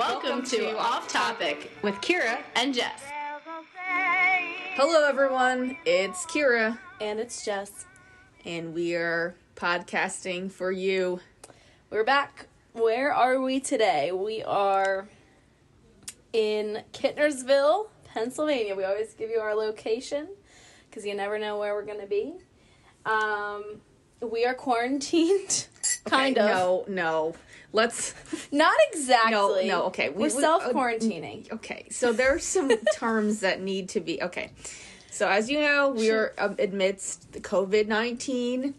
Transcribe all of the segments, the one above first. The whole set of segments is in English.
Welcome to Off Topic with Kira. and Jess. Hello, everyone. It's Kira, And it's Jess. and we are podcasting for you. We're back. Where are we today? We are in Kintnersville, Pennsylvania. We always give you our location because you never know where we're going to be. Um, we are quarantined, kind Okay, of. No, no. Let's. Not exactly. No, no, okay, we- are uh, self quarantining. Okay, so there are some terms that need to be. Okay. So, as you know, we are um, amidst the COVID 19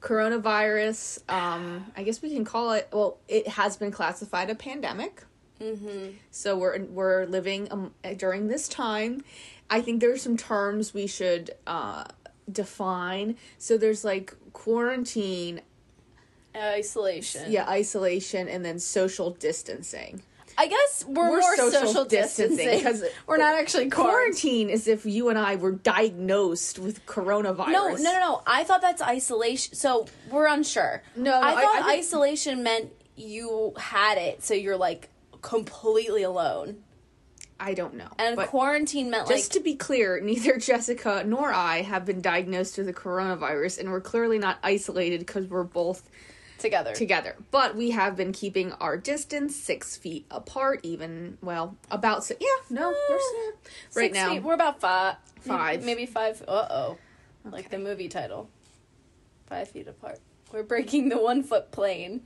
coronavirus. Um, I guess we can call it, well, it has been classified a pandemic. mm-hmm. So we're we're living um, during this time. I think there's some terms we should uh, define. So there's like quarantine, Isolation. yeah, isolation, and then social distancing. I guess we're, We're more social social, distancing, because we're not actually quarantined. Quarantine is if you and I were diagnosed with coronavirus. No, no, no, no. I thought that's isolation. So we're unsure. No, I no, I- thought I think- isolation meant you had it, so you're like completely alone. I don't know. And quarantine meant just like to be clear, neither Jessica nor I have been diagnosed with the coronavirus, and we're clearly not isolated because we're both together. together. But we have been keeping our distance six feet apart, even well, about six. Yeah, no, we're Eh, right Six now. feet. We're about five. Five. Maybe five. Uh oh. Like the movie title. Five feet apart. We're breaking the one foot plane.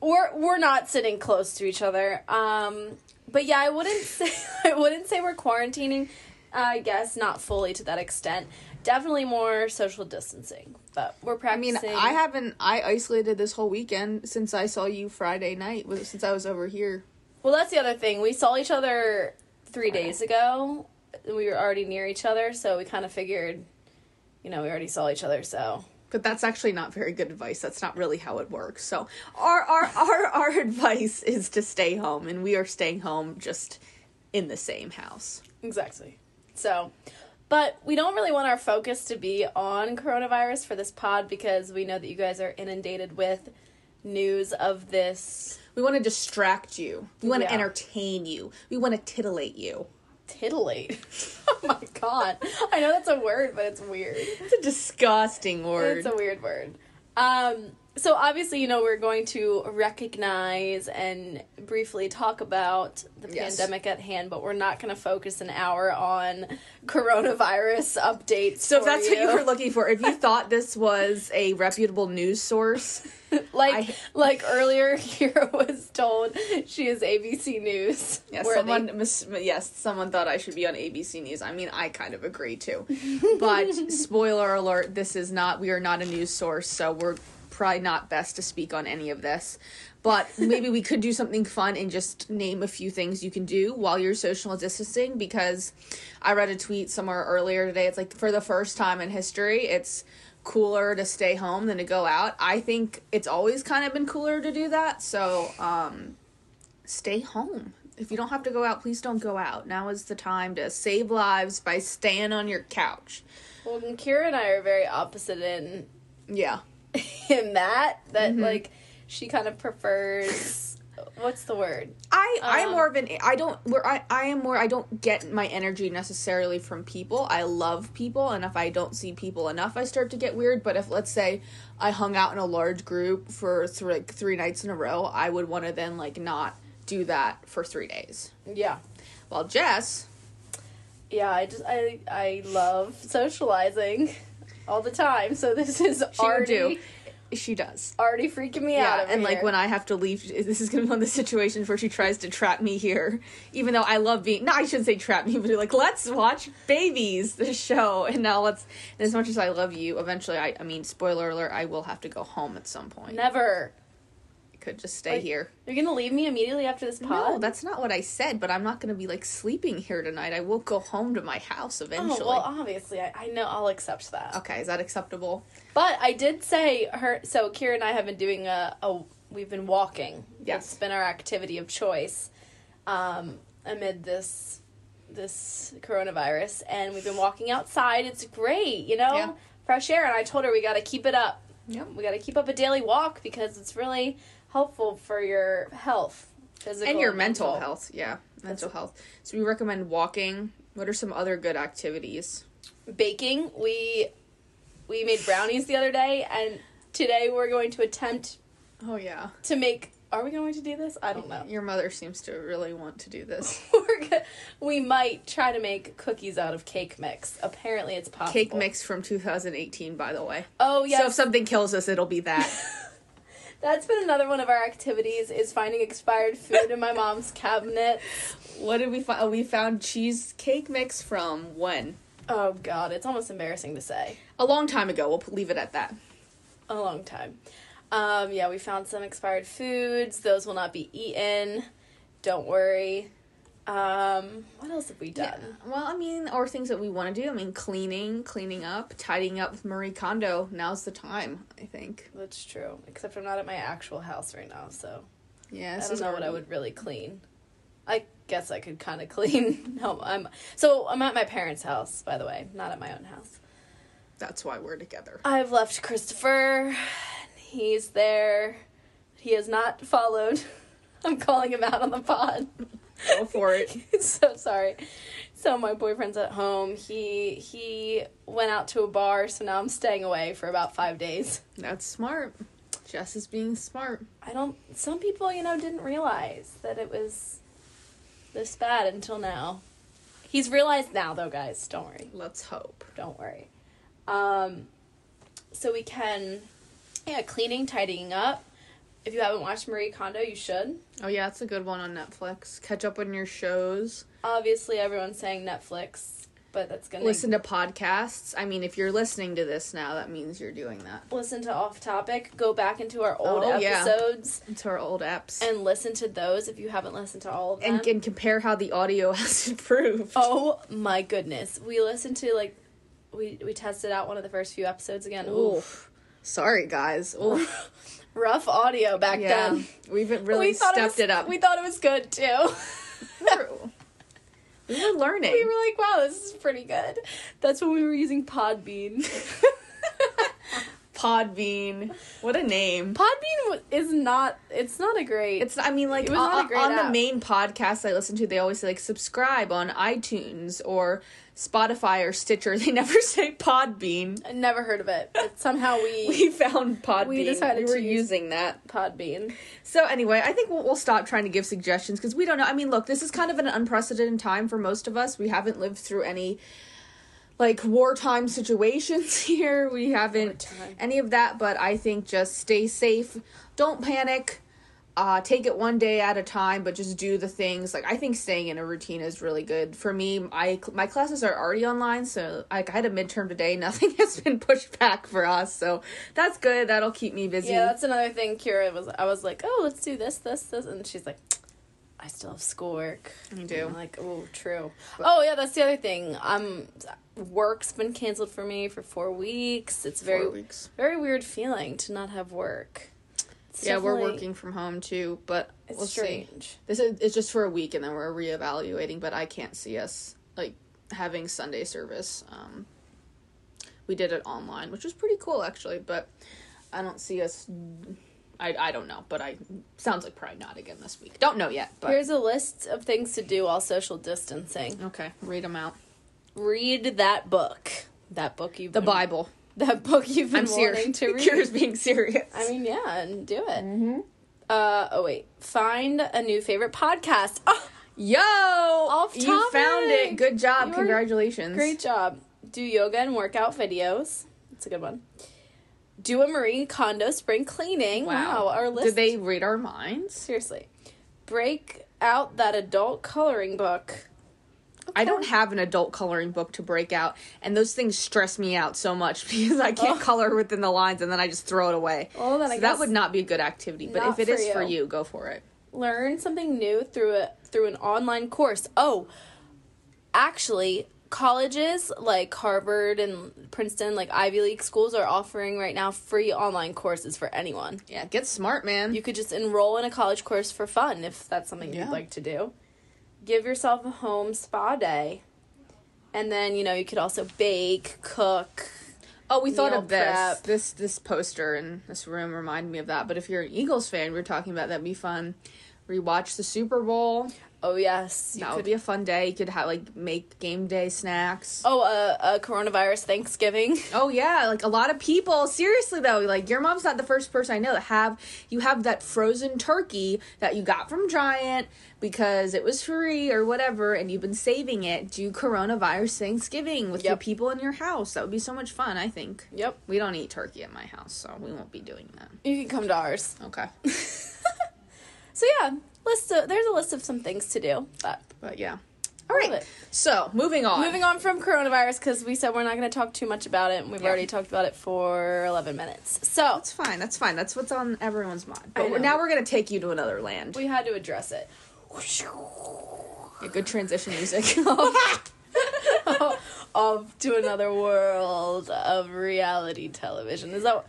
We're we're not sitting close to each other. Um, but yeah, I wouldn't say I wouldn't say we're quarantining. I guess not fully to that extent. Definitely more social distancing, but we're I mean, practicing. I haven't. I isolated this whole weekend since I saw you Friday night. Since I was over here. Well, that's the other thing. We saw each other three days ago. We were already near each other, so we kind of figured, you know, we already saw each other, so. But that's actually not very good advice. That's not really how it works. So our our our, our advice is to stay home, and we are staying home just in the same house. Exactly. So, but we don't really want our focus to be on coronavirus for this pod because we know that you guys are inundated with news of this We want to distract you. We want to Yeah. entertain you. We want to titillate you. titillate. oh my god. I know that's a word, but it's weird. It's a disgusting word. It's a weird word. Um, so obviously, you know, we're going to recognize and briefly talk about the Yes. pandemic at hand, but we're not going to focus an hour on coronavirus updates. so if that's what you were looking for, if you thought this was a reputable news source, like I- like earlier, Kira was told she is ABC News. where someone they- mis- yes, someone thought I should be on ABC News. I mean, I kind of agree too. But spoiler alert, this is not we are not a news source, so we're probably not best to speak on any of this. But maybe we could do something fun and just name a few things you can do while you're social distancing because I read a tweet somewhere earlier today. It's like for the first time in history, it's cooler to stay home than to go out. I think it's always kind of been cooler to do that. So, um stay home. If you don't have to go out, please don't go out. Now is the time to save lives by staying on your couch. well, and Kira and I are very opposite in Yeah. in that that Mm-hmm. like she kind of prefers what's the word I I'm Um, more of an I don't where I I am more I don't get my energy necessarily from people. I love people and if I don't see people enough I start to get weird, but if let's say I hung out in a large group for th- like 3 nights in a row, I would want to then like not do that for 3 days. yeah well Jess, yeah i just i i love socializing all the time so this is she already do. She does. already freaking me out Yeah, over and like when I have to leave, this is gonna be one of the situations where she tries to trap me here. Even though I love being, no, I shouldn't say trap me, but like let's watch babies, the show, and now let's. And as much as I love you, eventually, I, I mean, spoiler alert, I will have to go home at some point. never could just stay Like, here. you're gonna leave me immediately after this pod No, that's not what I said. But I'm not gonna be like sleeping here tonight. I will go home to my house eventually. oh, well obviously I, I know i'll accept that okay, is that acceptable? but i did say her so kira and i have been doing a, a we've been walking Yes. it's been our activity of choice um amid this this coronavirus and we've been walking outside it's great you know Yeah. fresh air and i told her we got to keep it up Yep. we got to keep up a daily walk because it's really helpful for your health physical and your mental, health. Yeah, mental health. So we recommend walking. What are some other good activities? Baking. We we made brownies the other day, and today we're going to attempt Oh yeah, to make. Are we going to do this? I don't know. your mother seems to really want to do this. We're go- we might try to make cookies out of cake mix. Apparently, it's possible. Cake mix from 2018, by the way. Oh yeah, So if something kills us, it'll be that. that's been another one of our activities is finding expired food in my mom's cabinet. what did we find? Oh, we found cheesecake mix from when? Oh god, it's almost embarrassing to say. A long time ago. We'll leave it at that. A long time. Um, yeah, we found some expired foods. Those will not be eaten. Don't worry. Um, what else have we done? Well, I mean, or things that we want to do. I mean, cleaning, cleaning up, tidying up with Marie Kondo. Now's the time, I think. That's true. Except I'm not at my actual house right now, so Yeah, I this don't is know what I would really clean. I guess I could kind of clean. no, I'm so I'm at my parents' house, by the way, not at my own house. That's why we're together. I've left Christopher. He's there. He has not followed. I'm calling him out on the pod. Go for it. so sorry. So my boyfriend's at home. He he went out to a bar, so now I'm staying away for about five days. That's smart. Jess is being smart. I don't. Some people, you know, didn't realize that it was this bad until now. He's realized now, though, guys. Don't worry. Let's hope. Don't worry. Um, so we can, yeah, cleaning, tidying up. If you haven't watched Marie Kondo, you should. Oh yeah, it's a good one on Netflix. Catch up on your shows. Obviously, everyone's saying Netflix, but that's gonna Listen to podcasts. I mean, if you're listening to this now, that means you're doing that. listen to off topic. Go back into our oh, old Oh, yeah. episodes It's our old apps. and listen to those if you haven't listened to all of them. and, and compare how the audio has improved. Oh my goodness. We listened to like we we tested out one of the first few episodes again. Ooh. Oof. Sorry, guys. Oof. Rough audio back yeah, then. we've really we stepped it, it, was, up. We thought it was good too. True. we were learning. we were like, wow, this is pretty good. That's when we were using Podbean. Podbean. What a name. Podbean is not it's not a great It's. I mean, like It was not a on, on the main podcasts I listen to, they always say like subscribe on iTunes or Spotify or Stitcher. They never say Podbean. I never heard of it. But somehow we, We found Podbean. We decided we were using that. Podbean. So anyway, I think we'll, we'll stop trying to give suggestions because we don't know. I mean, look, this is kind of an unprecedented time for most of us. We haven't lived through any like wartime situations here. We haven't Wartime. any of that, but I think just stay safe. Don't panic. Uh, take it one day at a time, but just do the things. Like I think staying in a routine is really good for me. I my classes are already online, so like I had a midterm today. Nothing has been pushed back for us, so that's good. That'll keep me busy. Yeah, that's another thing. Kira was. I was like, oh, let's do this, this, this, and she's like, I still have schoolwork. You do. I'm like, oh, true. oh yeah, that's the other thing. Um, work's been canceled for me for four weeks. It's very, weeks. very weird feeling to not have work. It's Yeah, we're working from home too, but It's we'll see. strange. This is it's just for a week and then we're reevaluating, but I can't see us like having Sunday service. Um we did it online, which was pretty cool actually, but I don't see us I I don't know, but I sounds like probably not again this week. Don't know yet, but Here's a list of things to do while social distancing. okay, read them out. Read that book. That book you've The been, Bible. That book you've been I'm wanting serious. to read. Kira's being serious. I mean, yeah, and do it. Mm-hmm. Uh oh wait, find a new favorite podcast. Oh, Yo, Off you found it. Good job. You Congratulations. great job. Do yoga and workout videos. That's a good one. Do a Marie Kondo spring cleaning. Wow, our list. Did they read our minds? seriously break out that adult coloring book? I don't have an adult coloring book to break out, and those things stress me out so much because I can't Oh. color within the lines, and then I just throw it away. Well, then I so guess that would not be a good activity. But if it for is for you. you, go for it. learn something new through a through an online course. Oh, actually, colleges like Harvard and Princeton, like Ivy League schools, are offering right now free online courses for anyone. Yeah, get smart, man. You could just enroll in a college course for fun if that's something Yeah. you'd like to do. Give yourself a home spa day. And then, you know, you could also bake, cook. oh, we thought of this. prep. This this poster in this room reminded me of that. But if you're an Eagles fan, we are talking about that'd be fun. rewatch the Super Bowl. Oh yes, you That could would be a fun day. You could have like make game day snacks. Oh, a, a coronavirus Thanksgiving. Oh yeah, like a lot of people. Seriously though, like your mom's not the first person I know that have you have that frozen turkey that you got from Giant because it was free or whatever, and you've been saving it. Do coronavirus Thanksgiving with your Yep. people in your house. That would be so much fun. I think. Yep. We don't eat turkey at my house, so we won't be doing that. You can come to ours. Okay, So yeah, list of, there's a list of some things to do. But but yeah. all right. So moving on. Moving on from coronavirus because we said we're not going to talk too much about it, and we've Yeah. already talked about it for 11 minutes. So That's fine. That's fine. That's what's on everyone's mind. But know. now we're gonna take you to another land. we had to address it. Yeah, good transition music. of to another world of reality television. Is that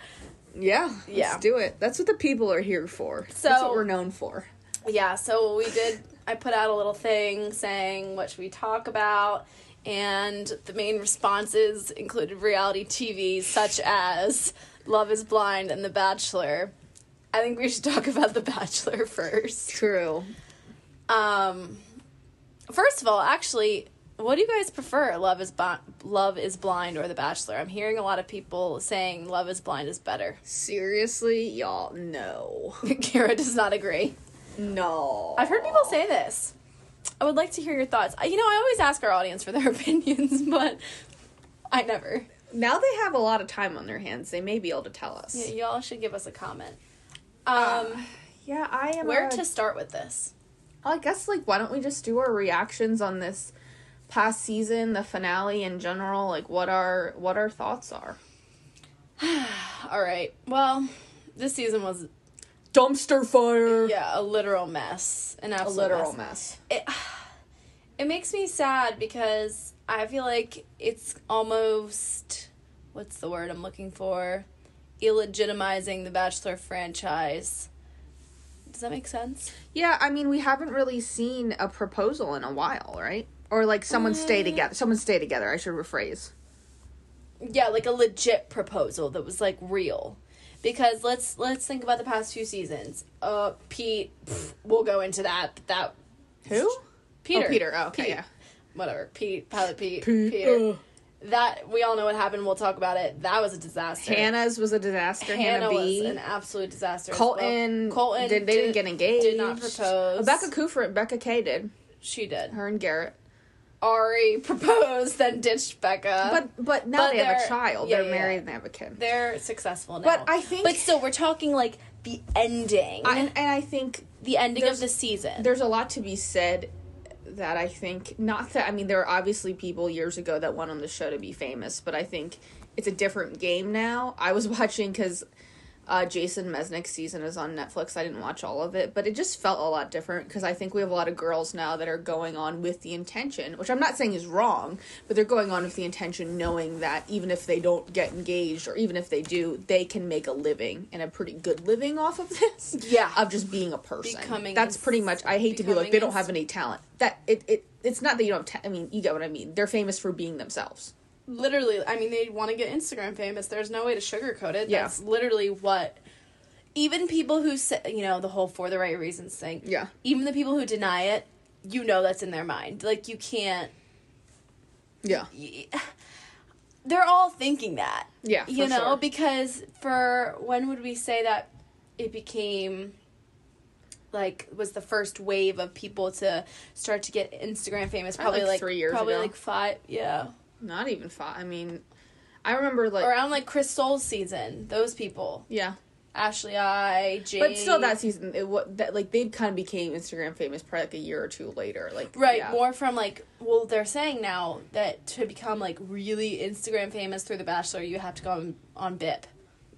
Yeah, Yeah. let's do it. That's what the people are here for. So- That's what we're known for. Yeah? So we did. I put out a little thing saying what should we talk about, and the main responses included reality TV such as Love Is Blind and The Bachelor. I think we should talk about The Bachelor first. True. Um, first of all, actually, what do you guys prefer? Love is Love is Blind or The Bachelor? I'm hearing a lot of people saying Love is Blind is better. Seriously, y'all, no. Kara does not agree. No. I've heard people say this. I would like to hear your thoughts. You know, I always ask our audience for their opinions, but I never. Now they have a lot of time on their hands. They may be able to tell us. Y- y'all should give us a comment. Uh, Um, yeah, I am. where a- to start with this? I guess, like, why don't we just do our reactions on this past season, the finale in general? Like, what our what our thoughts are. All right. Well, this season was Dumpster fire. yeah a literal mess, an A absolute literal mess. mess. it it makes me sad because I feel like it's almost what's the word I'm looking for? Illegitimizing the Bachelor franchise. Does that make sense? Yeah, I mean, we haven't really seen a proposal in a while, right? Or like someone stay Mm. together. Someone stay together. I should rephrase. Yeah, like a legit proposal that was like real. Because let's let's think about the past few seasons. Uh Pete pff, we'll go into that. but That Who? Peter. Oh, Peter. Oh, okay, Pete. yeah. Whatever. Pete, Pilot Pete, Pete, Peter. uh. That we all know what happened. We'll talk about it. That was a disaster. Hannah's was a disaster. Hannah, Hannah B. was an absolute disaster. Colton. well. Colton. Did, they didn't get engaged. Did not propose. Becca Kufrin. Becca K did. She did. Her and Garrett. Ari proposed, then ditched Becca. But but now but they have a child. yeah, they're yeah, married and they have a kid. they're successful now. But I think- But still, we're talking like the ending. I, and, and I think the ending of the season. there's a lot to be said that I think not that I mean there are obviously people years ago that went on the show to be famous, but I think it's a different game now. I was watching because uh, Jason Mesnick's season is on Netflix. I didn't watch all of it, but it just felt a lot different because I think we have a lot of girls now that are going on with the intention, which I'm not saying is wrong, but they're going on with the intention knowing that even if they don't get engaged or even if they do, they can make a living and a pretty good living off of this. Yeah. Of just being a person. Becoming That's pretty much I hate to be like they don't have any talent. That it, it it's not that you don't have ta- I mean, you get what I mean. They're famous for being themselves. Literally i mean they want to get instagram famous there's no way to sugarcoat it Yeah. that's literally what even people who say you know the whole for the right reasons thing Yeah. even the people who deny it you know that's in their mind like you can't Yeah. y- they're all thinking that Yeah, you know sure. because for when would we say that it became like was the first wave of people to start to get instagram famous Probably like like three years probably ago. like five yeah Not even five. I mean, I remember like around like Chris Soules's season. Those people, yeah. Ashley I, Jade, But still that season it what that like they kind of became Instagram famous probably like a year or two later. Like right yeah. more from like well they're saying now that to become like really Instagram famous through The Bachelor you have to go on, on BIP.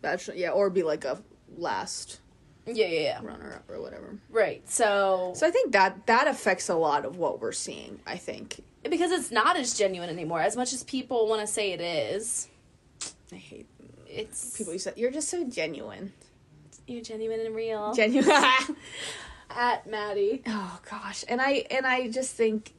Bachelor, yeah, or be like a last Yeah, yeah, yeah. runner up or whatever. Right. So, So I think that that affects a lot of what we're seeing. I think because it's not as genuine anymore as much as people want to say it is. I hate It's people who say you're just so genuine. you're genuine and real. Genuine. At Maddie. oh gosh, and I and I just think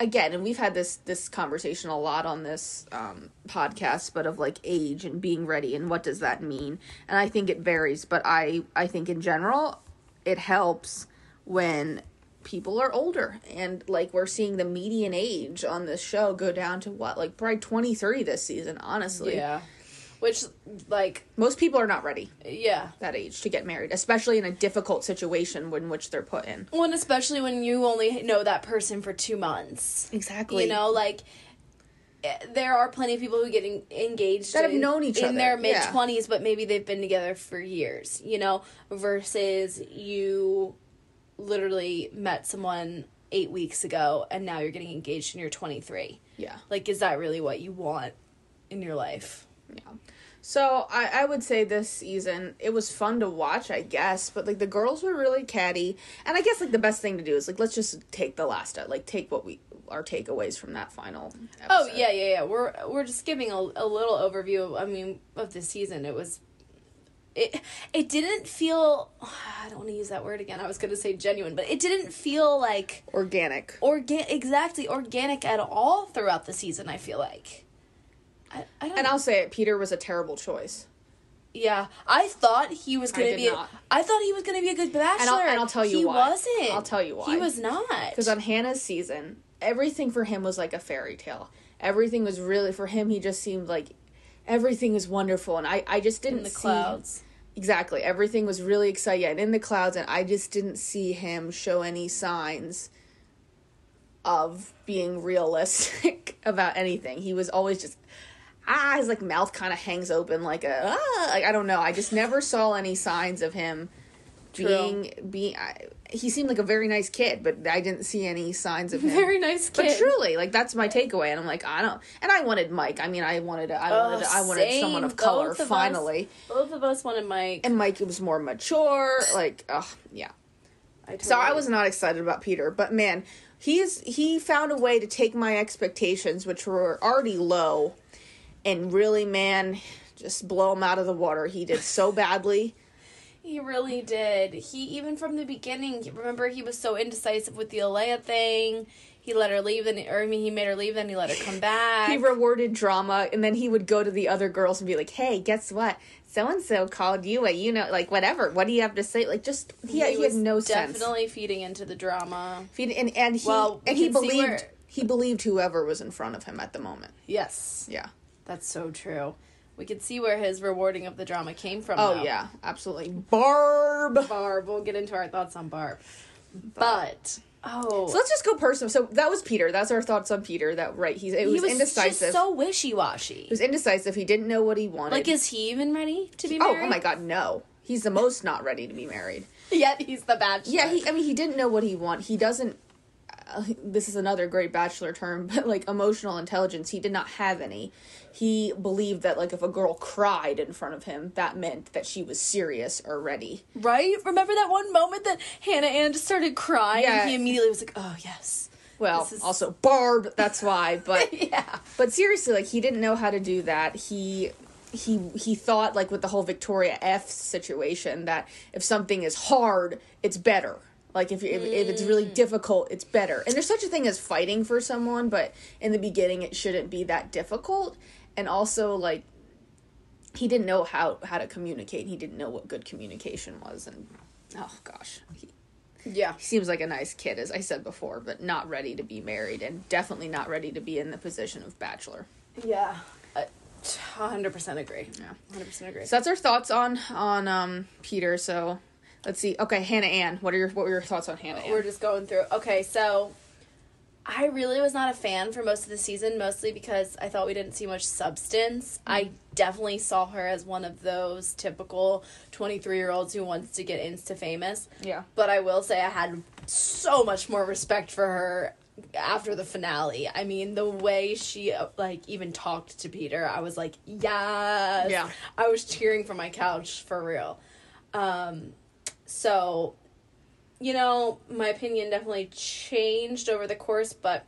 again, and we've had this this conversation a lot on this um, podcast, but of like age and being ready and what does that mean? And I think it varies, but I I think in general it helps when people are older and like we're seeing the median age on this show go down to what like probably 23 this season honestly Yeah. Which, like, most people are not ready yeah. that age to get married especially in a difficult situation in which they're put in Well, and especially when you only know that person for two months. exactly You know, like, eh, there are plenty of people who get en- engaged That have in- known each in other, in their mid 20s, but maybe they've been together for years, you know, versus you literally met someone eight weeks ago and now you're getting engaged and you're 23. yeah Like, is that really what you want in your life? Yeah. So I, I would say this season it was fun to watch, I guess, but like the girls were really catty, and I guess like the best thing to do is like let's just take the last uh, like take what we our takeaways from that final. Episode. Oh yeah, yeah, yeah. We're we're just giving a, a little overview. Of, I mean, of the season. It was, it it didn't feel. I don't want to use that word again. I was going to say genuine, but it didn't feel like organic. organ exactly organic at all throughout the season. I feel like. I, I don't And I'll say it, Peter was a terrible choice. yeah, I thought he was gonna did be. A. I thought he was gonna be a good bachelor. And I'll- and I'll tell you why he why. wasn't. I'll tell you why. He was not. Because on Hannah's season, everything for him was like a fairy tale. Everything was really for him. He just seemed like everything was wonderful, and I I just didn't in the see- clouds. Exactly. Everything was really exciting and in the clouds, and I just didn't see him show any signs of being realistic about anything. He was always just ah, his like mouth kind of hangs open like a ah, like I don't know. I just never saw any signs of him True. being being. I, he seemed like a very nice kid, but I didn't see any signs of him. Very nice kid. But truly, like that's my takeaway, and I'm like, I don't. And I wanted Mike. I mean, I wanted, I Oh, wanted, I wanted same. someone of color Both of us. finally Both of us wanted Mike. and Mike was more mature. Like, ugh, yeah. I So I was not excited about Peter, but man, he's he found a way to take my expectations, which were already low, and really, man, just blow him out of the water. He did so badly. He really did. He even from the beginning. Remember, he was so indecisive with the Alayah thing. He let her leave, then or I mean, he made her leave, then he let her come back. He rewarded drama, and then he would go to the other girls and be like, "Hey, guess what? So and so called you a you know like whatever. What do you have to say? Like just he, he, had was no sense. Definitely feeding into the drama. He- and and he Well, we and he believed where- he believed whoever was in front of him at the moment. Yes, Yeah. That's so true. We could see where his rewarding of the drama came from. Oh though. yeah, absolutely. Barb. Barb. We'll get into our thoughts on Barb, but oh, So let's just go personal. So that was Peter. That's our thoughts on Peter. That right? He's it he was, was indecisive. just so wishy washy. he was indecisive. He didn't know what he wanted. Like, is he even ready to be oh, oh my god, no. He's the most not ready to be married. Yet he's the bachelor. Yeah, he. I mean, he didn't know what he want. He doesn't. Uh, this is another great bachelor term, but like emotional intelligence, he did not have any. He believed that like if a girl cried in front of him, that meant that she was serious or ready. Right? Remember that one moment that Hannah Ann just started crying? Yeah. And he immediately was like, oh, yes. Well, is- also Barb. That's why. But Yeah. But seriously, like he didn't know how to do that. He he he thought like with the whole Victoria F situation that if something is hard, it's better. Like if you, if, if it's really difficult, it's better. And there's such a thing as fighting for someone, but in the beginning it shouldn't be that difficult. And also like he didn't know how how to communicate. He didn't know what good communication was and oh gosh. He, Yeah. he seems like a nice kid as I said before, but not ready to be married and definitely not ready to be in the position of bachelor. Yeah. I 100% agree. Yeah. 100% agree. So that's our thoughts on on um Peter. So let's see. Okay, Hannah Ann. What are your what were your thoughts on Hannah Ann? We're just going through. Okay, so I really was not a fan for most of the season, mostly because I thought we didn't see much substance. I definitely saw her as one of those typical 23 year olds who wants to get insta famous. yeah. But I will say I had so much more respect for her after the finale. I mean, the way she uh, like even talked to Peter, I was like, yes. Yeah. I was cheering from my couch for real. Um, so, you know, my opinion definitely changed over the course, but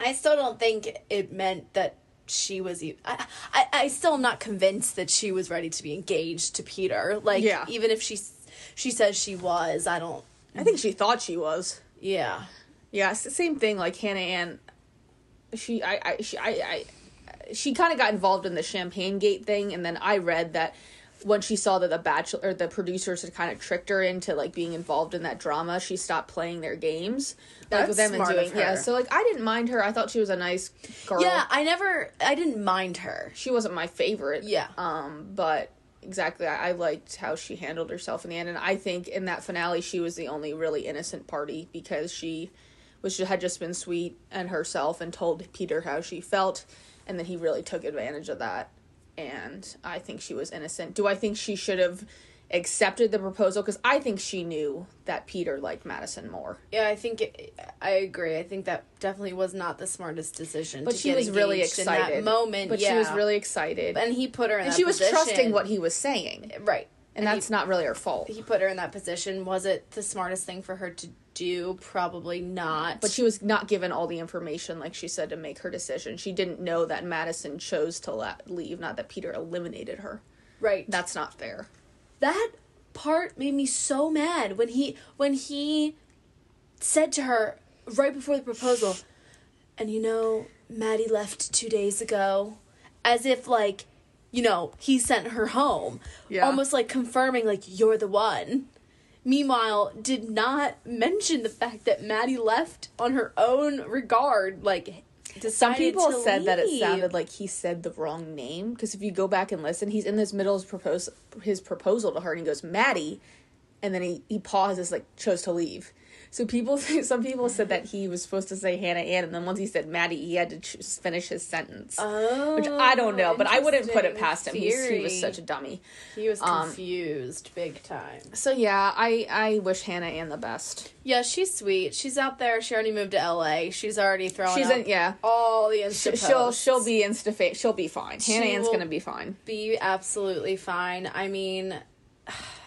I still don't think it meant that she was. I I I still am not convinced that she was ready to be engaged to Peter. Like, Yeah. even if she she says she was, I don't. I think she thought she was. Yeah. Yeah, it's the same thing. Like Hannah Ann, she I I she I, I she kind of got involved in the Champagne Gate thing, and then I read that when she saw that the bachelor or the producers had kind of tricked her into like being involved in that drama, she stopped playing their games. Like That's with them smart and of doing yeah. So like I didn't mind her. I thought she was a nice girl. Yeah, I never. I didn't mind her. She wasn't my favorite. Yeah. Um, but exactly, I, I liked how she handled herself in the end, and I think in that finale she was the only really innocent party because she was had just been sweet and herself and told Peter how she felt, and then he really took advantage of that, and I think she was innocent. Do I think she should have? accepted the proposal because I think she knew that Peter liked Madison more. Yeah, I think it, I agree. I think that definitely was not the smartest decision. But she was really excited. in that moment. But yeah. she was really excited. and he put her in and she was position. trusting what he was saying. right, And, that's not really her fault. he put her in that position. Was it the smartest thing for her to do? Probably not. But she was not given all the information, like she said, to make her decision. She didn't know that Madison chose to let leave, not that Peter eliminated her. right. That's not fair. that part made me so mad when he when he said to her right before the proposal, and you know, Maddie left two days ago, as if like, you know, he sent her home, Yeah. almost like confirming like you're the one. Meanwhile, did not mention the fact that Maddie left on her own regard, like. Some people said that it sounded like he said the wrong name because if you go back and listen, he's in this middle of his, propose- his proposal to her and he goes Maddie, and then he he pauses like chose to leave. So people, some people said that he was supposed to say Hannah Ann, and then once he said Maddie, he had to ch- finish his sentence. Oh, which I don't know, but I wouldn't put it past him. He's, he was such a dummy. He was Um, confused big time. So yeah, I I wish Hannah Ann the best. Yeah, she's sweet. She's out there. She already moved to LA. She's already throwing She's in yeah. all the Insta She'll she'll be insta fa- she'll be fine. Hannah She Ann's gonna be fine. be absolutely fine. I mean,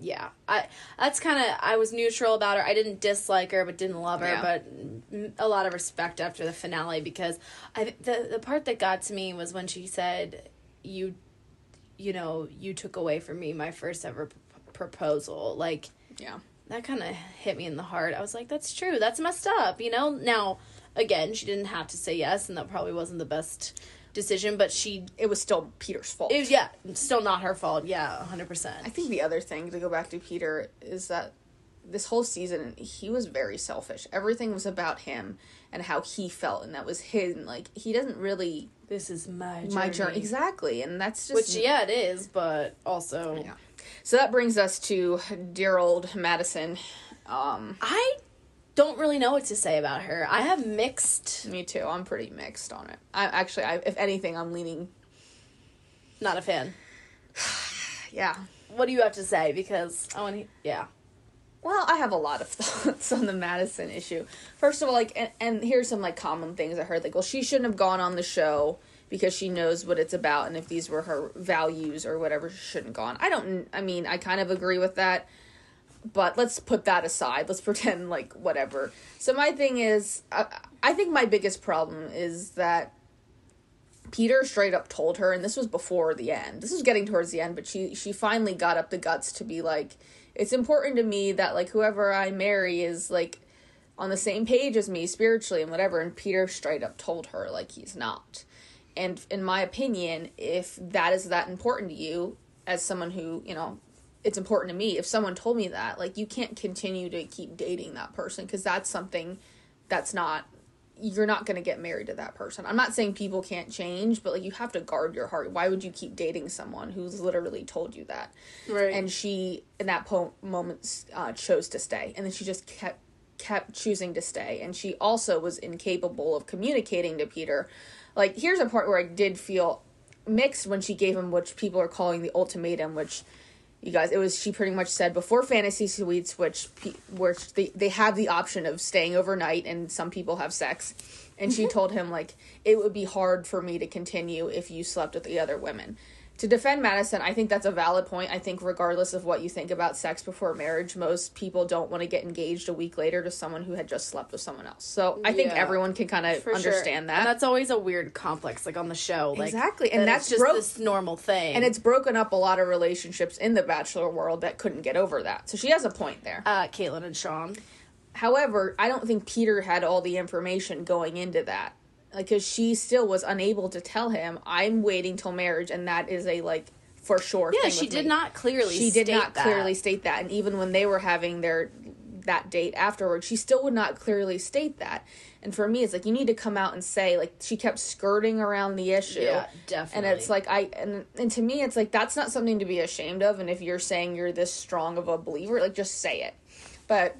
yeah, I that's kind of I was neutral about her. I didn't dislike her, but didn't love her. Yeah. But a lot of respect after the finale because I the the part that got to me was when she said, "You, you know, you took away from me my first ever p- proposal." Like Yeah. that kind of hit me in the heart. I was like, that's true. That's messed up, you know? Now, again, she didn't have to say yes, and that probably wasn't the best decision, but she, It was still Peter's fault. it, yeah, still not her fault. Yeah, 100%. I think the other thing to go back to Peter is that this whole season he was very selfish. Everything was about him and how he felt, and that was his. Like he doesn't really this is my journey. my journey exactly, and that's just Which, yeah, it is, but also, Yeah. So that brings us to dear old Madison. Um, I don't really know what to say about her. I have mixed, me too. I'm pretty mixed on it. I actually, I, if anything, I'm leaning. not a fan. Yeah. What do you have to say? Because I want to, yeah. Well, I have a lot of thoughts on the Madison issue. First of all, like, and, and here's some like common things I heard. Like, well, she shouldn't have gone on the show because she knows what it's about, and if these were her values or whatever, she shouldn't go on. I don't. I mean, I kind of agree with that. But let's put that aside. Let's pretend like whatever. So my thing is, I, I think my biggest problem is that Peter straight up told her, and this was before the end. This was getting towards the end, but she she finally got up the guts to be like, it's important to me that like whoever I marry is like on the same page as me spiritually and whatever. And Peter straight up told her like he's not. And in my opinion, if that is that important to you, as someone who you know, it's important to me. If someone told me that, like you can't continue to keep dating that person because that's something that's not you're not going to get married to that person. I'm not saying people can't change, but like you have to guard your heart. Why would you keep dating someone who's literally told you that? Right. And she, in that po- moment, uh, chose to stay, and then she just kept kept choosing to stay, and she also was incapable of communicating to Peter. Like, here's a part where I did feel mixed when she gave him what people are calling the ultimatum, which you guys it was she pretty much said before fantasy suites which where they, they have the option of staying overnight and some people have sex. And she mm-hmm. told him like it would be hard for me to continue if you slept with the other women to defend madison i think that's a valid point i think regardless of what you think about sex before marriage most people don't want to get engaged a week later to someone who had just slept with someone else so i think Yeah. everyone can kind of For sure. understand And that that's always a weird complex, like on the show. Like, Exactly, and that that's just broke- this normal thing. and it's broken up a lot of relationships in the bachelor world that couldn't get over that so she has a point there uh, Kaitlyn and Shawn. However, I don't think Peter had all the information going into that. Like, cause she still was unable to tell him, I'm waiting till marriage, and that is a, like, for sure. Yeah, thing she did me. not clearly. She did state not that. clearly state that, and even when they were having their that date afterwards, she still would not clearly state that. And for me, it's like you need to come out and say like she kept skirting around the issue. Yeah, definitely And it's like I and and to me, it's like that's not something to be ashamed of. And if you're saying you're this strong of a believer, like just say it. But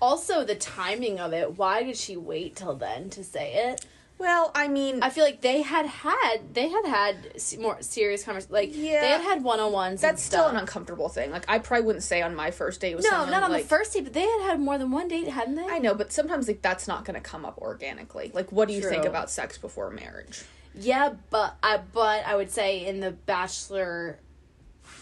Also, the timing of it. Why did she wait till then to say it? Well, I mean, I feel like they had had they had had more serious conversations. Like Yeah. they had had one on ones. that's still an uncomfortable thing. Like I probably wouldn't say on my first date with no, someone. not on like, the first date, but they had had more than one date, hadn't they? I know, but sometimes like that's not going to come up organically. Like, what do you think about sex before marriage? Yeah, but I but I would say in the Bachelor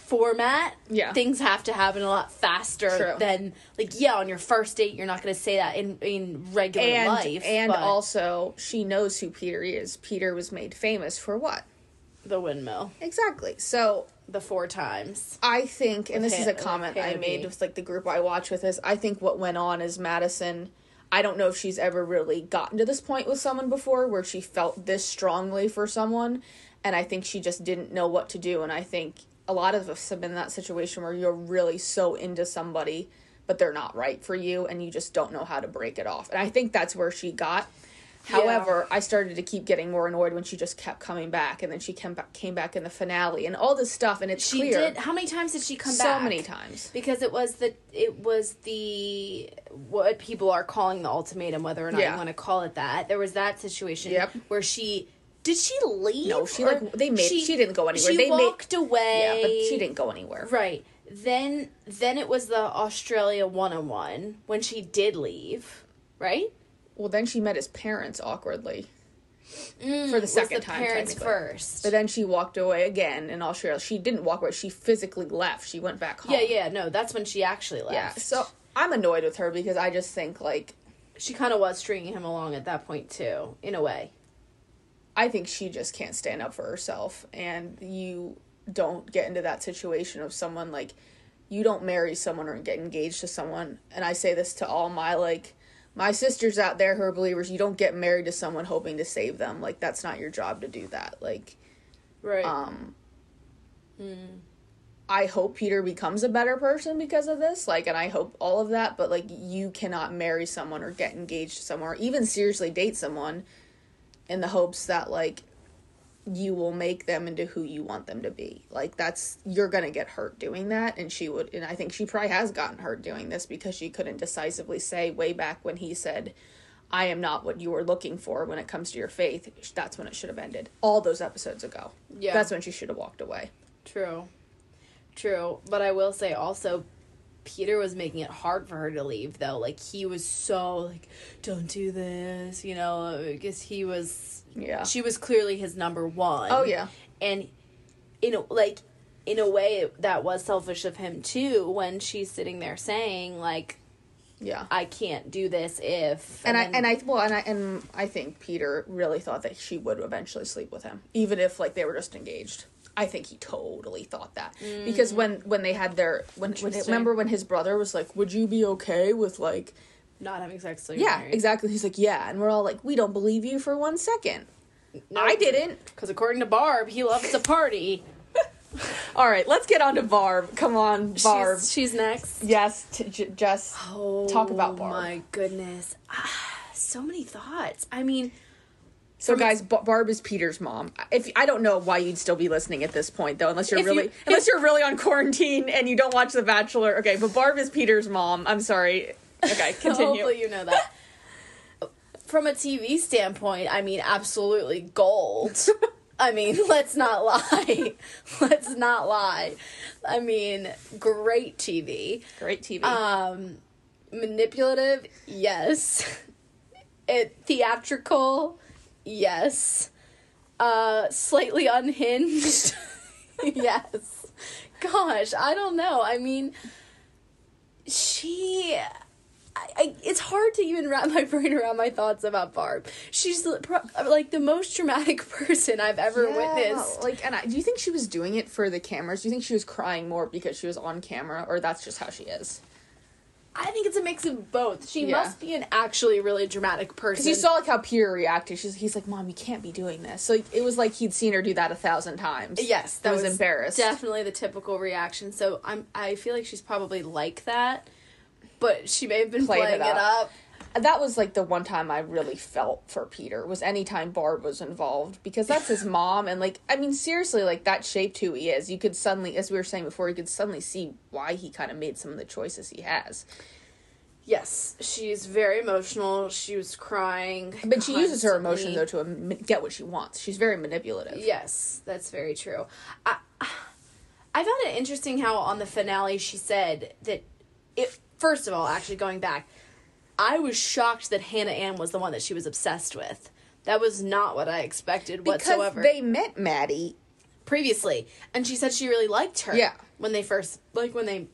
format, Yeah. things have to happen a lot faster True. than like yeah on your first date you're not going to say that in in regular and life and but also she knows who Peter is. Peter was made famous for what? the windmill Exactly. So the four times I think, and With this is a comment I made with like the group I watch with is I think what went on is Madison. I don't know if she's ever really gotten to this point with someone before where she felt this strongly for someone, and I think she just didn't know what to do. And I think a lot of us have been in that situation where you're really so into somebody, but they're not right for you, and you just don't know how to break it off. And I think that's where she got. However, I started to keep getting more annoyed when she just kept coming back, and then she came back, came back in the finale, and all this stuff. And it's she clear did how many times did she come back? so many times. because it was the it was the what people are calling the ultimatum whether or not Yeah. you want to call it that there was that situation Yep. where she did she leave No, she like they made she, didn't go anywhere. she they walked made away yeah, but she didn't go anywhere. Right. Then then it was the Australia one on one when she did leave, right? Well, then she met his parents awkwardly, Mm, For the second the time, parents first. but then she walked away again in Australia. She didn't walk away. She physically left. She went back home. yeah, yeah, no, that's when she actually left. yeah. So I'm annoyed with her because I just think like she kind of was stringing him along at that point too, in a way. I think she just can't stand up for herself, and you don't get into that situation of someone like you don't marry someone or get engaged to someone. And I say this to all my like my sisters out there who are believers. You don't get married to someone hoping to save them. Like that's not your job to do that. Like Right. um I hope Peter becomes a better person because of this. Like, and I hope all of that. But like, you cannot marry someone or get engaged to someone or even seriously date someone in the hopes that like you will make them into who you want them to be. Like, that's you're gonna get hurt doing that. And she would, and I think she probably has gotten hurt doing this because she couldn't decisively say way back when he said. I am not what you were looking for when it comes to your faith. That's when it should have ended. All those episodes ago. Yeah. That's when she should have walked away. True. True. But I will say also Peter was making it hard for her to leave though. Like he was so like don't do this, you know, because he was Yeah. she was clearly his number 1. Oh yeah. And in a, like in a way that was selfish of him too when she's sitting there saying like Yeah. I can't do this if And, I then- and I well and I and I think Peter really thought that she would eventually sleep with him, even if like they were just engaged. I think he totally thought that because when when they had their when, when remember when his brother was like, "Would you be okay with like?" not having sex till Yeah, exactly. He's like, "Yeah," and we're all like, "We don't believe you for one second. I didn't. Because according to Barb, he loves to party. All right, let's get on to Barb. Come on, Barb. She's, she's next. yes, t- j- just Oh, talk about Barb. my goodness. Ah, so many thoughts. I mean, So, guys, Barb is Peter's mom. If I don't know why you'd still be listening at this point, though, unless you're If you- really unless you're really on quarantine and you don't watch The Bachelor. Okay, but Barb is Peter's mom. I'm sorry. Okay, continue. hopefully you know that. From a TV standpoint, I mean, absolutely gold. I mean, let's not lie. let's not lie. I mean, great TV. Great TV. Um, manipulative, yes. It theatrical, yes. Uh, slightly unhinged, yes. Gosh, I don't know. I mean, she. I, I, it's hard to even wrap my brain around my thoughts about Barb. She's like the most dramatic person I've ever Yeah, witnessed. Like, and I, do you think she was doing it for the cameras? Do you think she was crying more because she was on camera, or that's just how she is? I think it's a mix of both. She Yeah. must be an actually really dramatic person. Because you saw like how Peter reacted. She's, he's like, "Mom, you can't be doing this." So it was like he'd seen her do that a thousand times. Yes, that was, embarrassed. Definitely the typical reaction. So I'm I feel like she's probably like that, but she may have been Played playing it it up. That was like the one time I really felt for Peter was anytime Barb was involved because that's his mom and like I mean seriously like that shaped who he is. You could suddenly as we were saying before you could suddenly see why he kind of made some of the choices he has. Yes, she's very emotional. She was crying. But she uses her emotions constantly. though to get what she wants. She's very manipulative. Yes, that's very true. I I found it interesting how on the finale she said that it first of all, actually going back, I was shocked that Hannah Ann was the one that she was obsessed with. That was not what I expected Because whatsoever. they met Maddie. previously, and she said she really liked her. Yeah. When they first like when they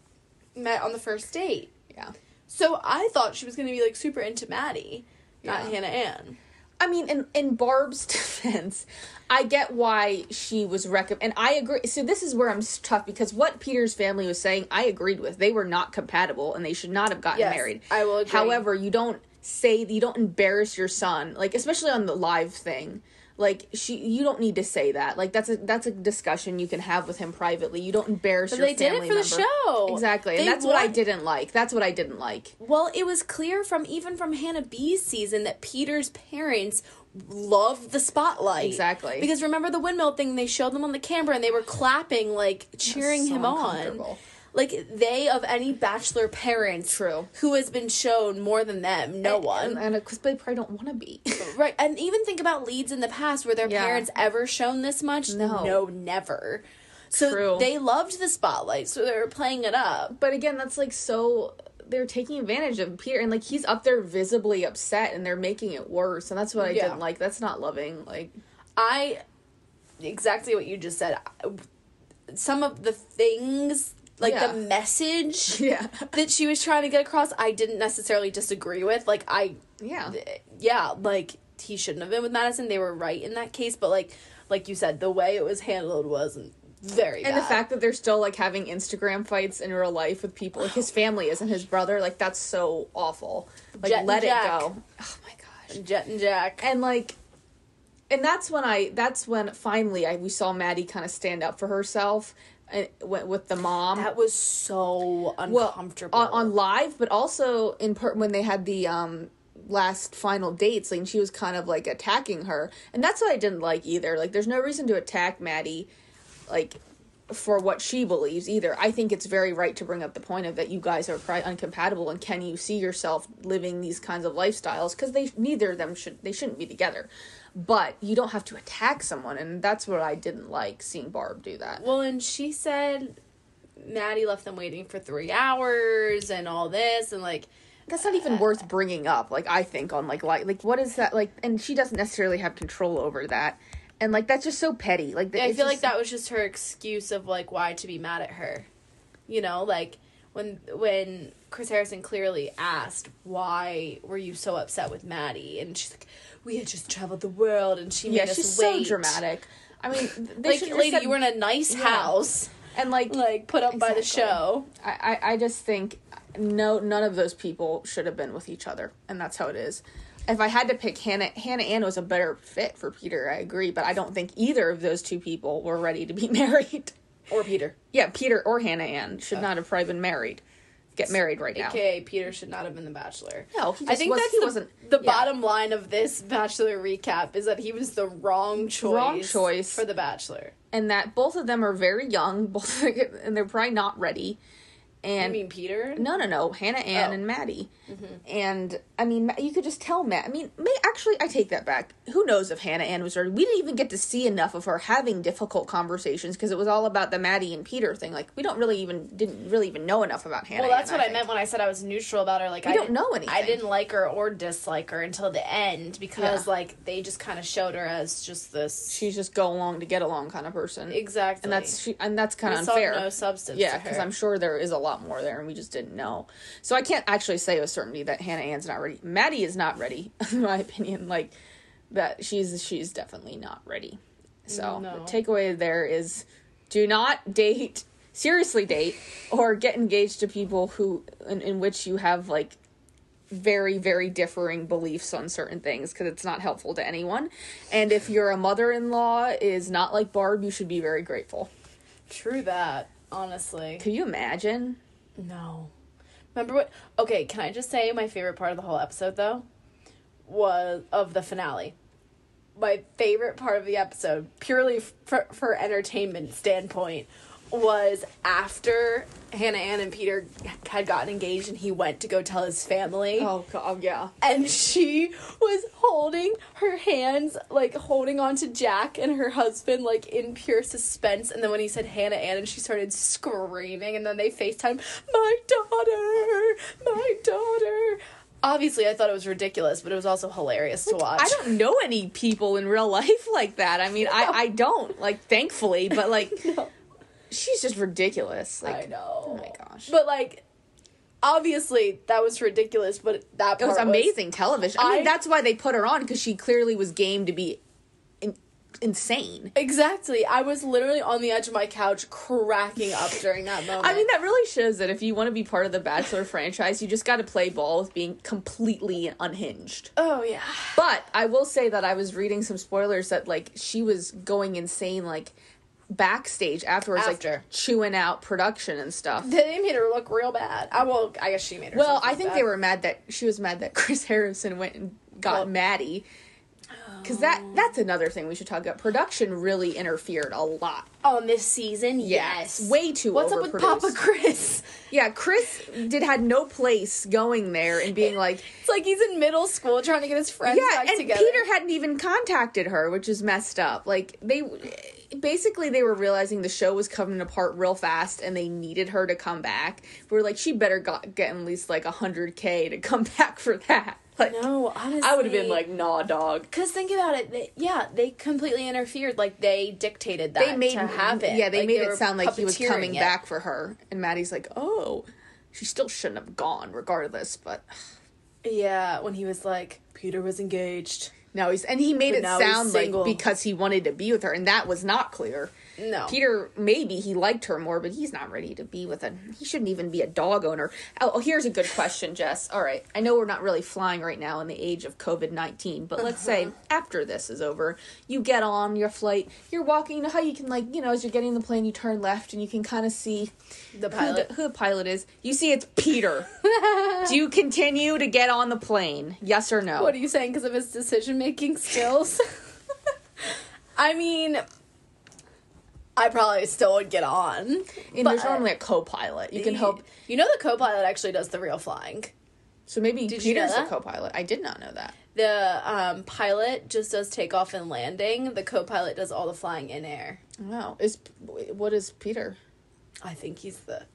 met on the first date. Yeah. So I thought she was going to be like super into Maddie, not Yeah. Hannah Ann. I mean, in in Barb's defense, I get why she was rec- and I agree. So this is where I'm tough because what Peter's family was saying, I agreed with. They were not compatible, and they should not have gotten Yes, married. I will agree. However, you don't say you don't embarrass your son, like especially on the live thing. Like she, you don't need to say that. Like that's a that's a discussion you can have with him privately. You don't embarrass But your they did it family for the show. Exactly, They and that's what I didn't like. That's what I didn't like. Well, it was clear from even from Hannah B's season that Peter's parents loved the spotlight. Exactly. Because remember the windmill thing? They showed them on the camera and they were clapping, like cheering so him on. Like they of any bachelor parents, True. who has been shown more than them? No one. and because they probably don't want to be. Right, and even think about leads in the past where their Yeah. parents ever shown this much. No. no, never. So True. they loved the spotlight, so they were playing it up. But again, that's like so they're taking advantage of Peter and like he's up there visibly upset and they're making it worse and that's what I Yeah. didn't like. That's not loving. Like I exactly what you just said. Some of the things, like Yeah. the message Yeah. that she was trying to get across, I didn't necessarily disagree with. Like I, Yeah. yeah, like he shouldn't have been with Madison. They were right in that case, but like, like you said, the way it was handled wasn't very. And the fact that they're still like having Instagram fights in real life with people like his oh family isn't his brother, like that's so awful. Like Jet let it go. Oh my gosh. Jet and Jack. and like and that's when i that's when finally i we saw maddie kind of stand up for herself with the mom. That was so well uncomfortable. on, on live but also in per- when they had the um last final dates like and she was kind of like attacking her. And that's what i didn't like either. Like there's no reason to attack maddie like for what she believes either. I think it's very right to bring up the point of that you guys are probably uncompatible and can you see yourself living these kinds of lifestyles? Because they neither of them should they shouldn't be together but you don't have to attack someone and that's what i didn't like seeing barb do that Well, and she said Maddie left them waiting for three hours and all this, and like, that's not even uh, worth bringing up like i think on like like like what is that like and she doesn't necessarily have control over that and like that's just so petty like I it's feel like that was just her excuse of like why to be mad at her. You know, like when when Chris Harrison clearly asked why were you so upset with Maddie, and she's like, we had just traveled the world, and she made yeah us she's wait. so dramatic. I mean they Like, lady, you were in a nice Yeah. house, and like like put up by the show. I, I I just think no none of those people should have been with each other and that's how it is. If i had to pick hannah hannah ann was a better fit for peter i agree but i don't think either of those two people were ready to be married. Or Peter, yeah peter or hannah ann should oh. not have probably been married get married right now aka Peter, should not have been the Bachelor. no he I think was, that's he the, wasn't the yeah. bottom line of this Bachelor recap is that he was the wrong choice, Wrong choice. for the Bachelor. and that both of them are very young both and they're probably not ready I and mean, Peter. No, no, no. Hannah Ann Oh. Mm-hmm. and Maddie. And I mean, you could just tell Matt. I mean, may, actually, I take that back. Who knows if Hannah Ann was ready? We didn't even get to see enough of her having difficult conversations because it was all about the Maddie and Peter thing. Like, we don't really even didn't really even know enough about Hannah. Well, that's Ann, what I, think. meant when I said I was neutral about her. Like We I don't know anything. I didn't like her or dislike her until the end because Yeah. like they just kind of showed her as just this. She's just go along to get along kind of person. exactly, and that's she, and that's kind of unfair. no substance. Yeah, because. I'm sure there is a lot more there, and we just didn't know. So I can't actually say with certainty that Hannah Ann's not ready. Maddie is not ready, in my opinion. Like that, she's she's definitely not ready. So No. the takeaway there is, do not date seriously date or get engaged to people who in, in which you have like very very differing beliefs on certain things because it's not helpful to anyone and if your mother-in-law is not like barb you should be very grateful True that, honestly. can you imagine No. Remember what? Okay, can I just say my favorite part of the whole episode though was of the finale. My favorite part of the episode, purely for, for entertainment standpoint, was after Hannah Ann and Peter had gotten engaged and he went to go tell his family. oh god yeah And she was holding her hands, like holding on to Jack and her husband, like in pure suspense. And then when he said Hannah Ann, and she started screaming, and then they FaceTime, My daughter, my daughter. Obviously, I thought it was ridiculous, but it was also hilarious to watch. I don't know any people in real life like that. I mean, I I don't like thankfully, but like No. She's just ridiculous. Like I know. Oh my gosh. But like, obviously, that was ridiculous. But that it was amazing television. I, mean, that's why they put her on because she clearly was game to be in, insane. Exactly. I was literally on the edge of my couch cracking up during that moment. I mean, that really shows that if you want to be part of the Bachelor franchise, you just got to play ball with being completely unhinged. oh yeah. But I will say that I was reading some spoilers that like she was going insane like backstage afterwards, After. like chewing out production and stuff. They made her look real bad. I well, I guess she made her. Well, I think they were mad that she was mad that Chris Harrison went and got Well- Maddie. Because that oh. that's another thing we should talk about. Production really interfered a lot. on this season. Yeah, Yes, way too What's up with Papa. Chris? Yeah, Chris did had no place going there and being like, It's like he's in middle school trying to get his friends yeah, back and together. Peter hadn't even contacted her, which is messed up. Like they basically they were realizing the show was coming apart real fast and they needed her to come back. We were like, she better got, get at least like a hundred k to come back for that. Like, no, honestly, I would have been like, nah, dog. Because think about it, they, yeah, they completely interfered. Like they dictated that They made to happen. Yeah, they Like, made were it sound like he was coming it. back for her, and Maddie's like, oh, she still shouldn't have gone, regardless. But Yeah, when he was like, Peter was engaged. Now he's and he made But it sound like single. because he wanted to be with her, and that was not clear. No, Peter, maybe he liked her more, but he's not ready to be with a. He shouldn't even be a dog owner. Oh, oh, here's a good question, Jess. All right, I know we're not really flying right now in the age of COVID nineteen, but let's say Uh-huh. after this is over, you get on your flight, you're walking. You know how you can like, you know, as you're getting the plane, you turn left and you can kind of see the who pilot. the, who the pilot is. You see it's Peter. Do you continue to get on the plane? Yes or no? What are you saying? Because of his decision making skills? I mean, I probably still would get on. and but- there's normally a co-pilot. You can hope. You know, the co-pilot actually does the real flying. So maybe Did you know Peter's the that? co-pilot. I did not know that. The um, pilot just does takeoff and landing. The co-pilot does all the flying in air. Wow. Is what is Peter? I think he's the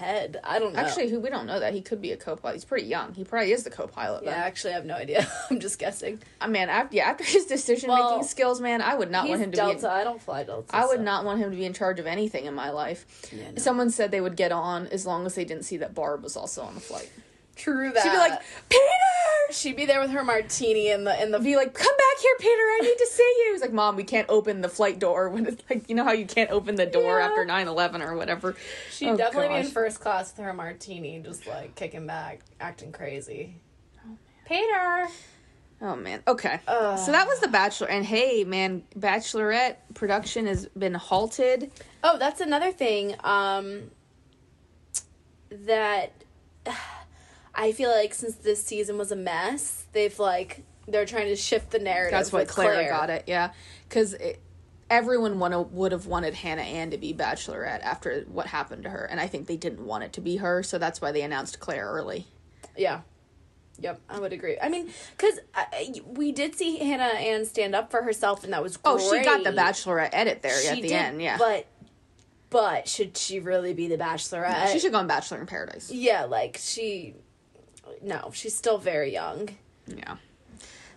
head. I don't know. Actually, who we don't know that he could be a co-pilot. He's pretty young. He probably is the co-pilot. yeah, Then. actually, I have no idea. I'm just guessing. I mean, after yeah, after his decision making Well, skills, man, I would not want him to Delta. be. I don't fly Delta. I would so- not want him to be in charge of anything in my life. Yeah, no. Someone said they would get on as long as they didn't see that Barb was also on the flight. True that. She'd be like, Peter. she'd be there with her martini in the in the. Be like, come back here, Peter. I need to see you. He's like, Mom, we can't open the flight door when it's like, you know how you can't open the door Yeah. after 9-11 or whatever. She'd Oh, definitely be in first class with her martini, just like kicking back, acting crazy. Peter. Oh man. Okay. So that was the Bachelor, and hey, man, Bachelorette production has been halted. Oh, that's another thing. Um, that I feel like since this season was a mess, they've like they're trying to shift the narrative. That's why with Clare, got it. Yeah, because everyone wanna, would have wanted Hannah Ann to be Bachelorette after what happened to her, and I think they didn't want it to be her, so that's why they announced Clare early. Yeah. Yep, I would agree. I mean, because uh, we did see Hannah Ann stand up for herself, and that was great. Oh, she got the Bachelorette edit there She at the did, end. Yeah, but but should she really be the Bachelorette? she should go on Bachelor in Paradise. Yeah, like she. No, she's still very young. Yeah.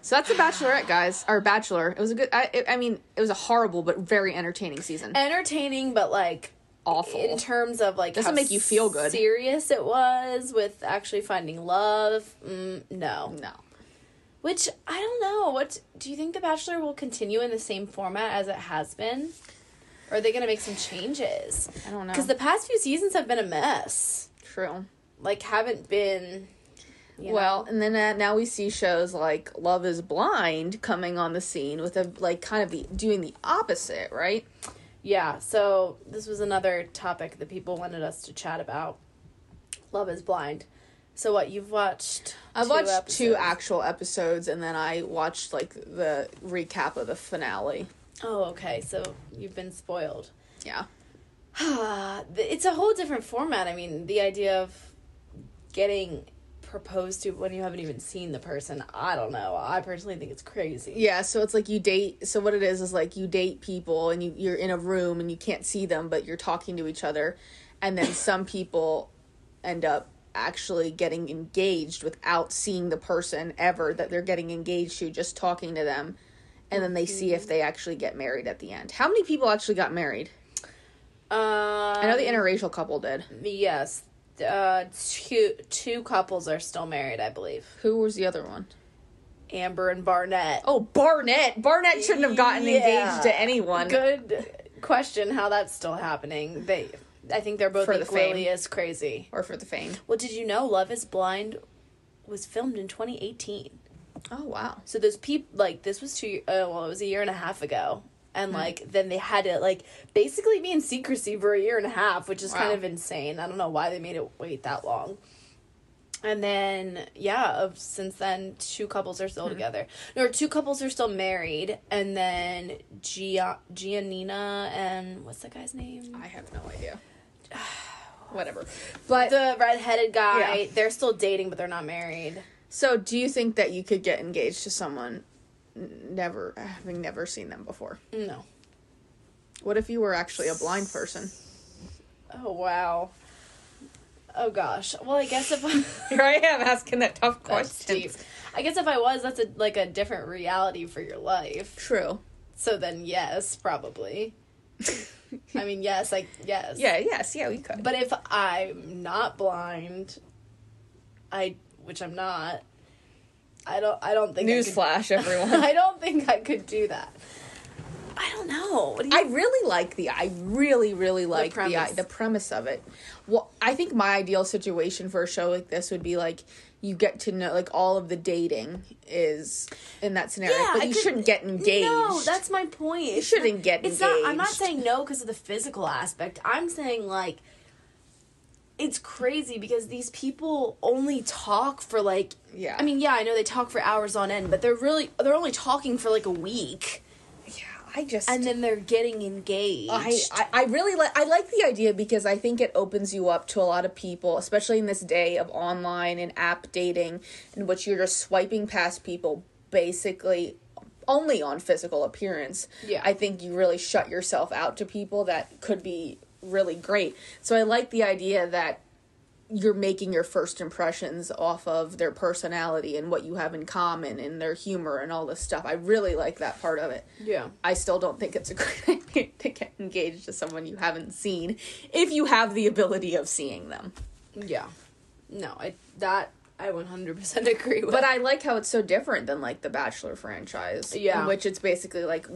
So that's the Bachelorette, guys. Or Bachelor. It was a good. I, I mean, it was a horrible but very entertaining season. Entertaining, but like Awful. in terms of like Doesn't how make you feel good. Serious it was with actually finding love. Mm, no, no. which I don't know. What do you think? The Bachelor will continue in the same format as it has been, Or are they gonna make some changes? I don't know. Because the past few seasons have been a mess. True. Like, haven't been. You know. Well, and then uh, now we see shows like Love Is Blind coming on the scene with a like kind of the doing the opposite, right? Yeah, so this was another topic that people wanted us to chat about. Love is Blind. So what you've watched? I've watched two actual episodes and then I watched like the recap of the finale. Oh, okay. So you've been spoiled. Yeah. it's a whole different format. I mean, the idea of getting proposed to when you haven't even seen the person. I don't know. I personally think it's crazy. Yeah, so it's like you date so what it is is like you date people and you you're in a room and you can't see them but you're talking to each other and then some people end up actually getting engaged without seeing the person ever that they're getting engaged to just talking to them and then they see if they actually get married at the end. How many people actually got married? Um, I know the interracial couple did. Yes, uh, two two couples are still married, I believe. Who was the other one? Amber and Barnett. Oh, Barnett. Barnett shouldn't have gotten Yeah. engaged to anyone. Good question. How that's still happening? They, I think they're both For the equally fame. as crazy. Or for the fame. Well, did you know Love Is Blind was filmed in 2018? Oh, wow. So those people, like, this was two. Uh, well, it was a year and a half ago, and Hmm. like then they had to like basically be in secrecy for a year and a half, which is kind of insane. I don't know why they made it wait that long. And then yeah, of since then two couples are still together. No, two couples are still married, and then Gia Giannina and what's that guy's name? I have no idea. Whatever. But The redheaded guy. Yeah. They're still dating, but they're not married. so do you think that you could get engaged to someone never having never seen them before? No. What if you were actually a blind person? Oh wow. Oh gosh. Well, I guess if I. Here I am asking that tough question. I guess if I was, that's a like a different reality for your life. True. So then, yes, probably. I mean, yes, like yes. Yeah, yes, yeah, we could. But if I'm not blind, I which I'm not. I don't. I don't think. I could- Newsflash, everyone. I don't think I could do that. I don't know. What do you? I really like the I really really like the premise. the, the premise of it. Well, I think my ideal situation for a show like this would be like you get to know like all of the dating is in that scenario, yeah, but you shouldn't get engaged. No, that's my point. You shouldn't get engaged. It's not. I'm not saying no because of the physical aspect. I'm saying like, it's crazy because these people only talk for like. Yeah. I mean, yeah, I know they talk for hours on end, but they're really they're only talking for like a week, yeah, I just and then they're getting engaged. I, I, I really like I like the idea because I think it opens you up to a lot of people, especially in this day of online and app dating, in which you're just swiping past people basically only on physical appearance. Yeah. I think you really shut yourself out to people that could be really great. So I like the idea that you're making your first impressions off of their personality and what you have in common and their humor and all this stuff. I really like that part of it. yeah. I still don't think it's a great idea to get engaged to someone you haven't seen if you have the ability of seeing them. Yeah. No, I that I 100% agree with. But I like how it's so different than like the Bachelor franchise. Yeah. In which it's basically like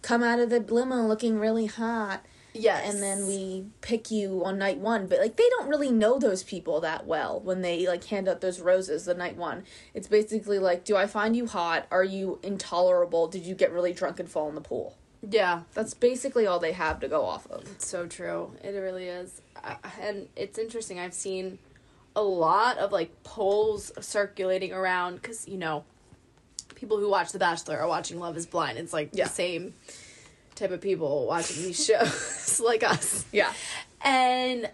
come out of the limo looking really hot yes, and then we pick you on night one. But like they don't really know those people that well when they like hand out those roses the night one. It's basically like, do I find you hot? Are you intolerable? Did you get really drunk and fall in the pool? yeah. That's basically all they have to go off of. It's so true. It really is. And it's interesting. I've seen a lot of like polls circulating around because, you know, people who watch The Bachelor are watching Love is Blind. It's like Yeah. the same type of people watching these shows like us. Yeah. And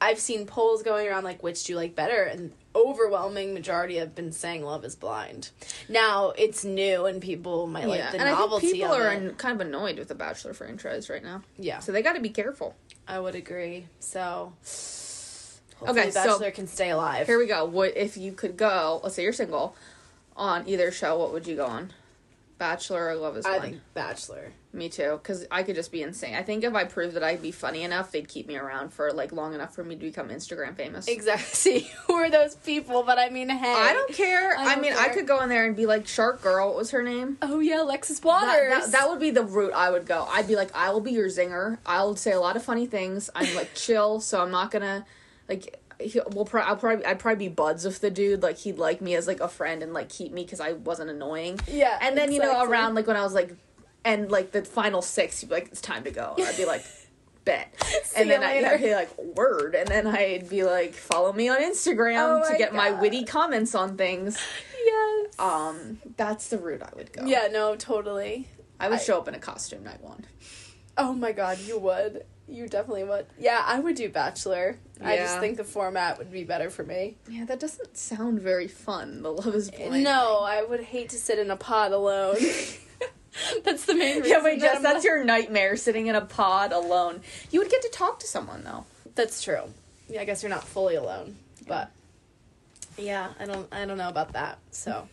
I've seen polls going around like, which do you like better? And overwhelming majority have been saying Love is Blind. Now it's new and people might like the and I think people are an- kind of annoyed with the Bachelor franchise right now. yeah, So they got to be careful. I would agree. So, hopefully Okay, so- Bachelor can stay alive. Here we go. What if you could go? Let's say you're single, on either show. What would you go on? Bachelor or Love is I Blind. think Bachelor. Me too, because I could just be insane. I think if I proved that I'd be funny enough, they'd keep me around for like long enough for me to become Instagram famous. Exactly. See, who are those people? But I mean, hey. I don't care. I I, don't mean, I could go in there and be like Shark Girl. What was her name? Oh yeah, Alexis Waters. That, that, that would be the route I would go. I'd be like, I will be your zinger. I'll say a lot of funny things. I'm like chill, so I'm not gonna like. He, we'll pro- I'll probably I'd probably be buds with the dude. Like he'd like me as like a friend and like keep me because I wasn't annoying. yeah. And then you know around like when I was like, and like the final six, he'd be like, it's time to go. And I'd be like, bet. See and then I'd. I'd be like, word. And then I'd be like, follow me on Instagram Oh to my get my witty comments on things. Yes. Um, that's the route I would go. yeah. No. Totally. I would I- show up in a costume night one. Oh my god, you would. You definitely would. Yeah, I would do Bachelor. I just think the format would be better for me. Yeah, that doesn't sound very fun. The Love is Blind. No, I would hate to sit in a pod alone. that's the main reason. Yeah, wait, Jess, I'm that's your nightmare sitting in a pod alone. You would get to talk to someone though. That's true. Yeah, I guess you're not fully alone, but yeah, I don't. I don't know about that. So.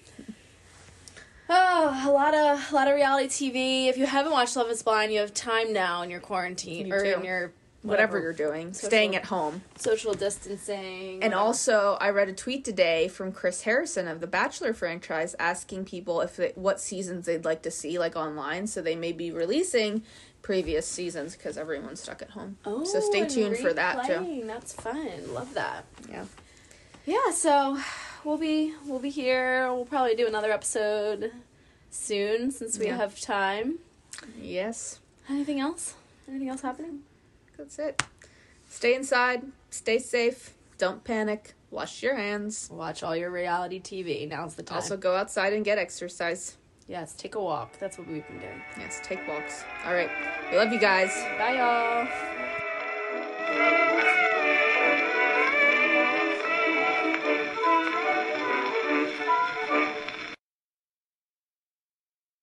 Oh, a lot of a lot of reality TV. If you haven't watched Love Is Blind, you have time now in your quarantine or too. in your Whatever, you're doing, Social- staying at home. social distancing. And whatever. also, I read a tweet today from Chris Harrison of the Bachelor franchise asking people if they, what seasons they'd like to see, like online. So they may be releasing previous seasons because everyone's stuck at home. Oh, so stay oh, and tuned for that too. That's fun. Love that. Yeah. Yeah, so we'll be we'll be here. We'll probably do another episode soon since we Yeah. have time. Yes, Anything else? Anything else happening? that's it. Stay inside. Stay safe. Don't panic. Wash your hands. Watch all your reality TV. Now's the time. Also, go outside and get exercise. yes, take a walk. That's what we've been doing. Yes, take walks. All right. We love you guys. Bye, y'all.